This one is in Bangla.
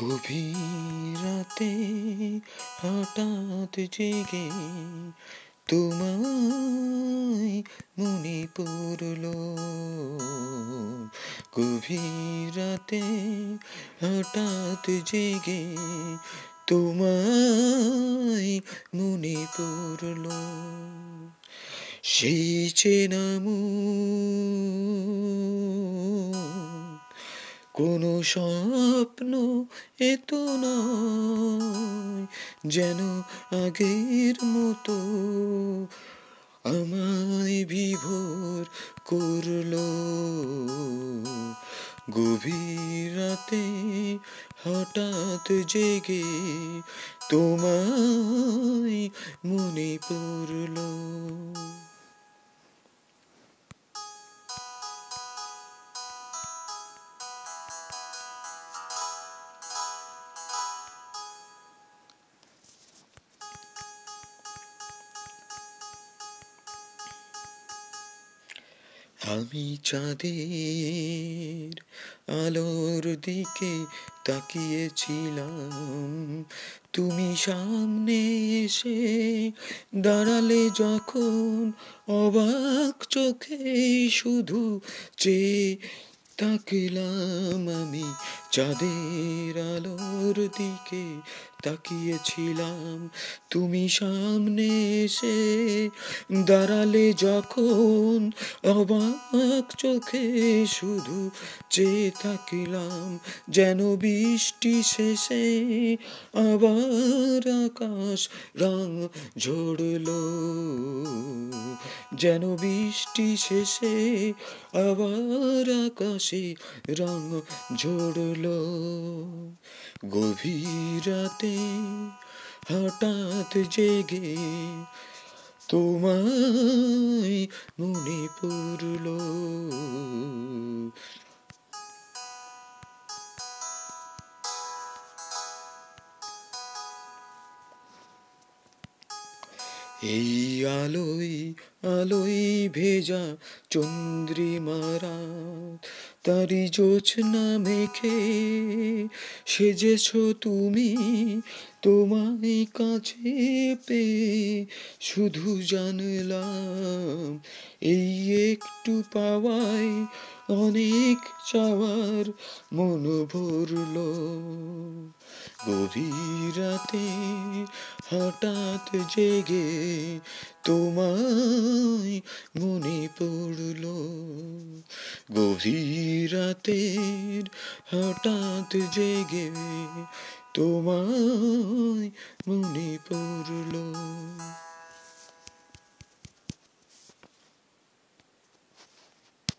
গভীর রাতে হঠাৎ জেগে তোমায় মনে পড়ল। গভীর রাতে হঠাৎ জেগে তোমায় মনে পড়ল। সেই চেনামু কোনো স্বপ্ন এত নয় যেন আগের মতো আমায় বিভোর করল। গভীর রাতে হঠাৎ জেগে তোমায় মনে পড়ল। আমি চাঁদের আলোর দিকে তাকিয়েছিলাম। তুমি সামনে এসে দাঁড়ালে যখন অবাক চোখে শুধু চেয়ে তাকিলাম আমি চাঁদের আলোর দিকে তাকিয়েছিলাম। তুমি সামনে এসে দাঁড়ালে যখন অবাক চোখে শুধু চেয়ে থাকিলাম, যেন বৃষ্টি শেষে আবার আকাশ রং ঝরল। যেন বৃষ্টি শেষে আবার আকাশে রং ঝরল। গভীর রাতে হঠাৎ জেগে তোমায় মনে পড়ল। এই আলোই আলোই ভেজা চন্দ্রিমারা তারি জোছনা মেখে সেজেছ তুমি তোমায় কাছে পেয়ে। শুধু জানলাম এই একটু পাওয়ায় অনেক চাওয়ার মন ভরল। গভীর রাতে হঠাৎ জেগে তোমায় মনে পড়ল। গভীর রাতের হঠাৎ জেগে তোমায় মনে পড়ল।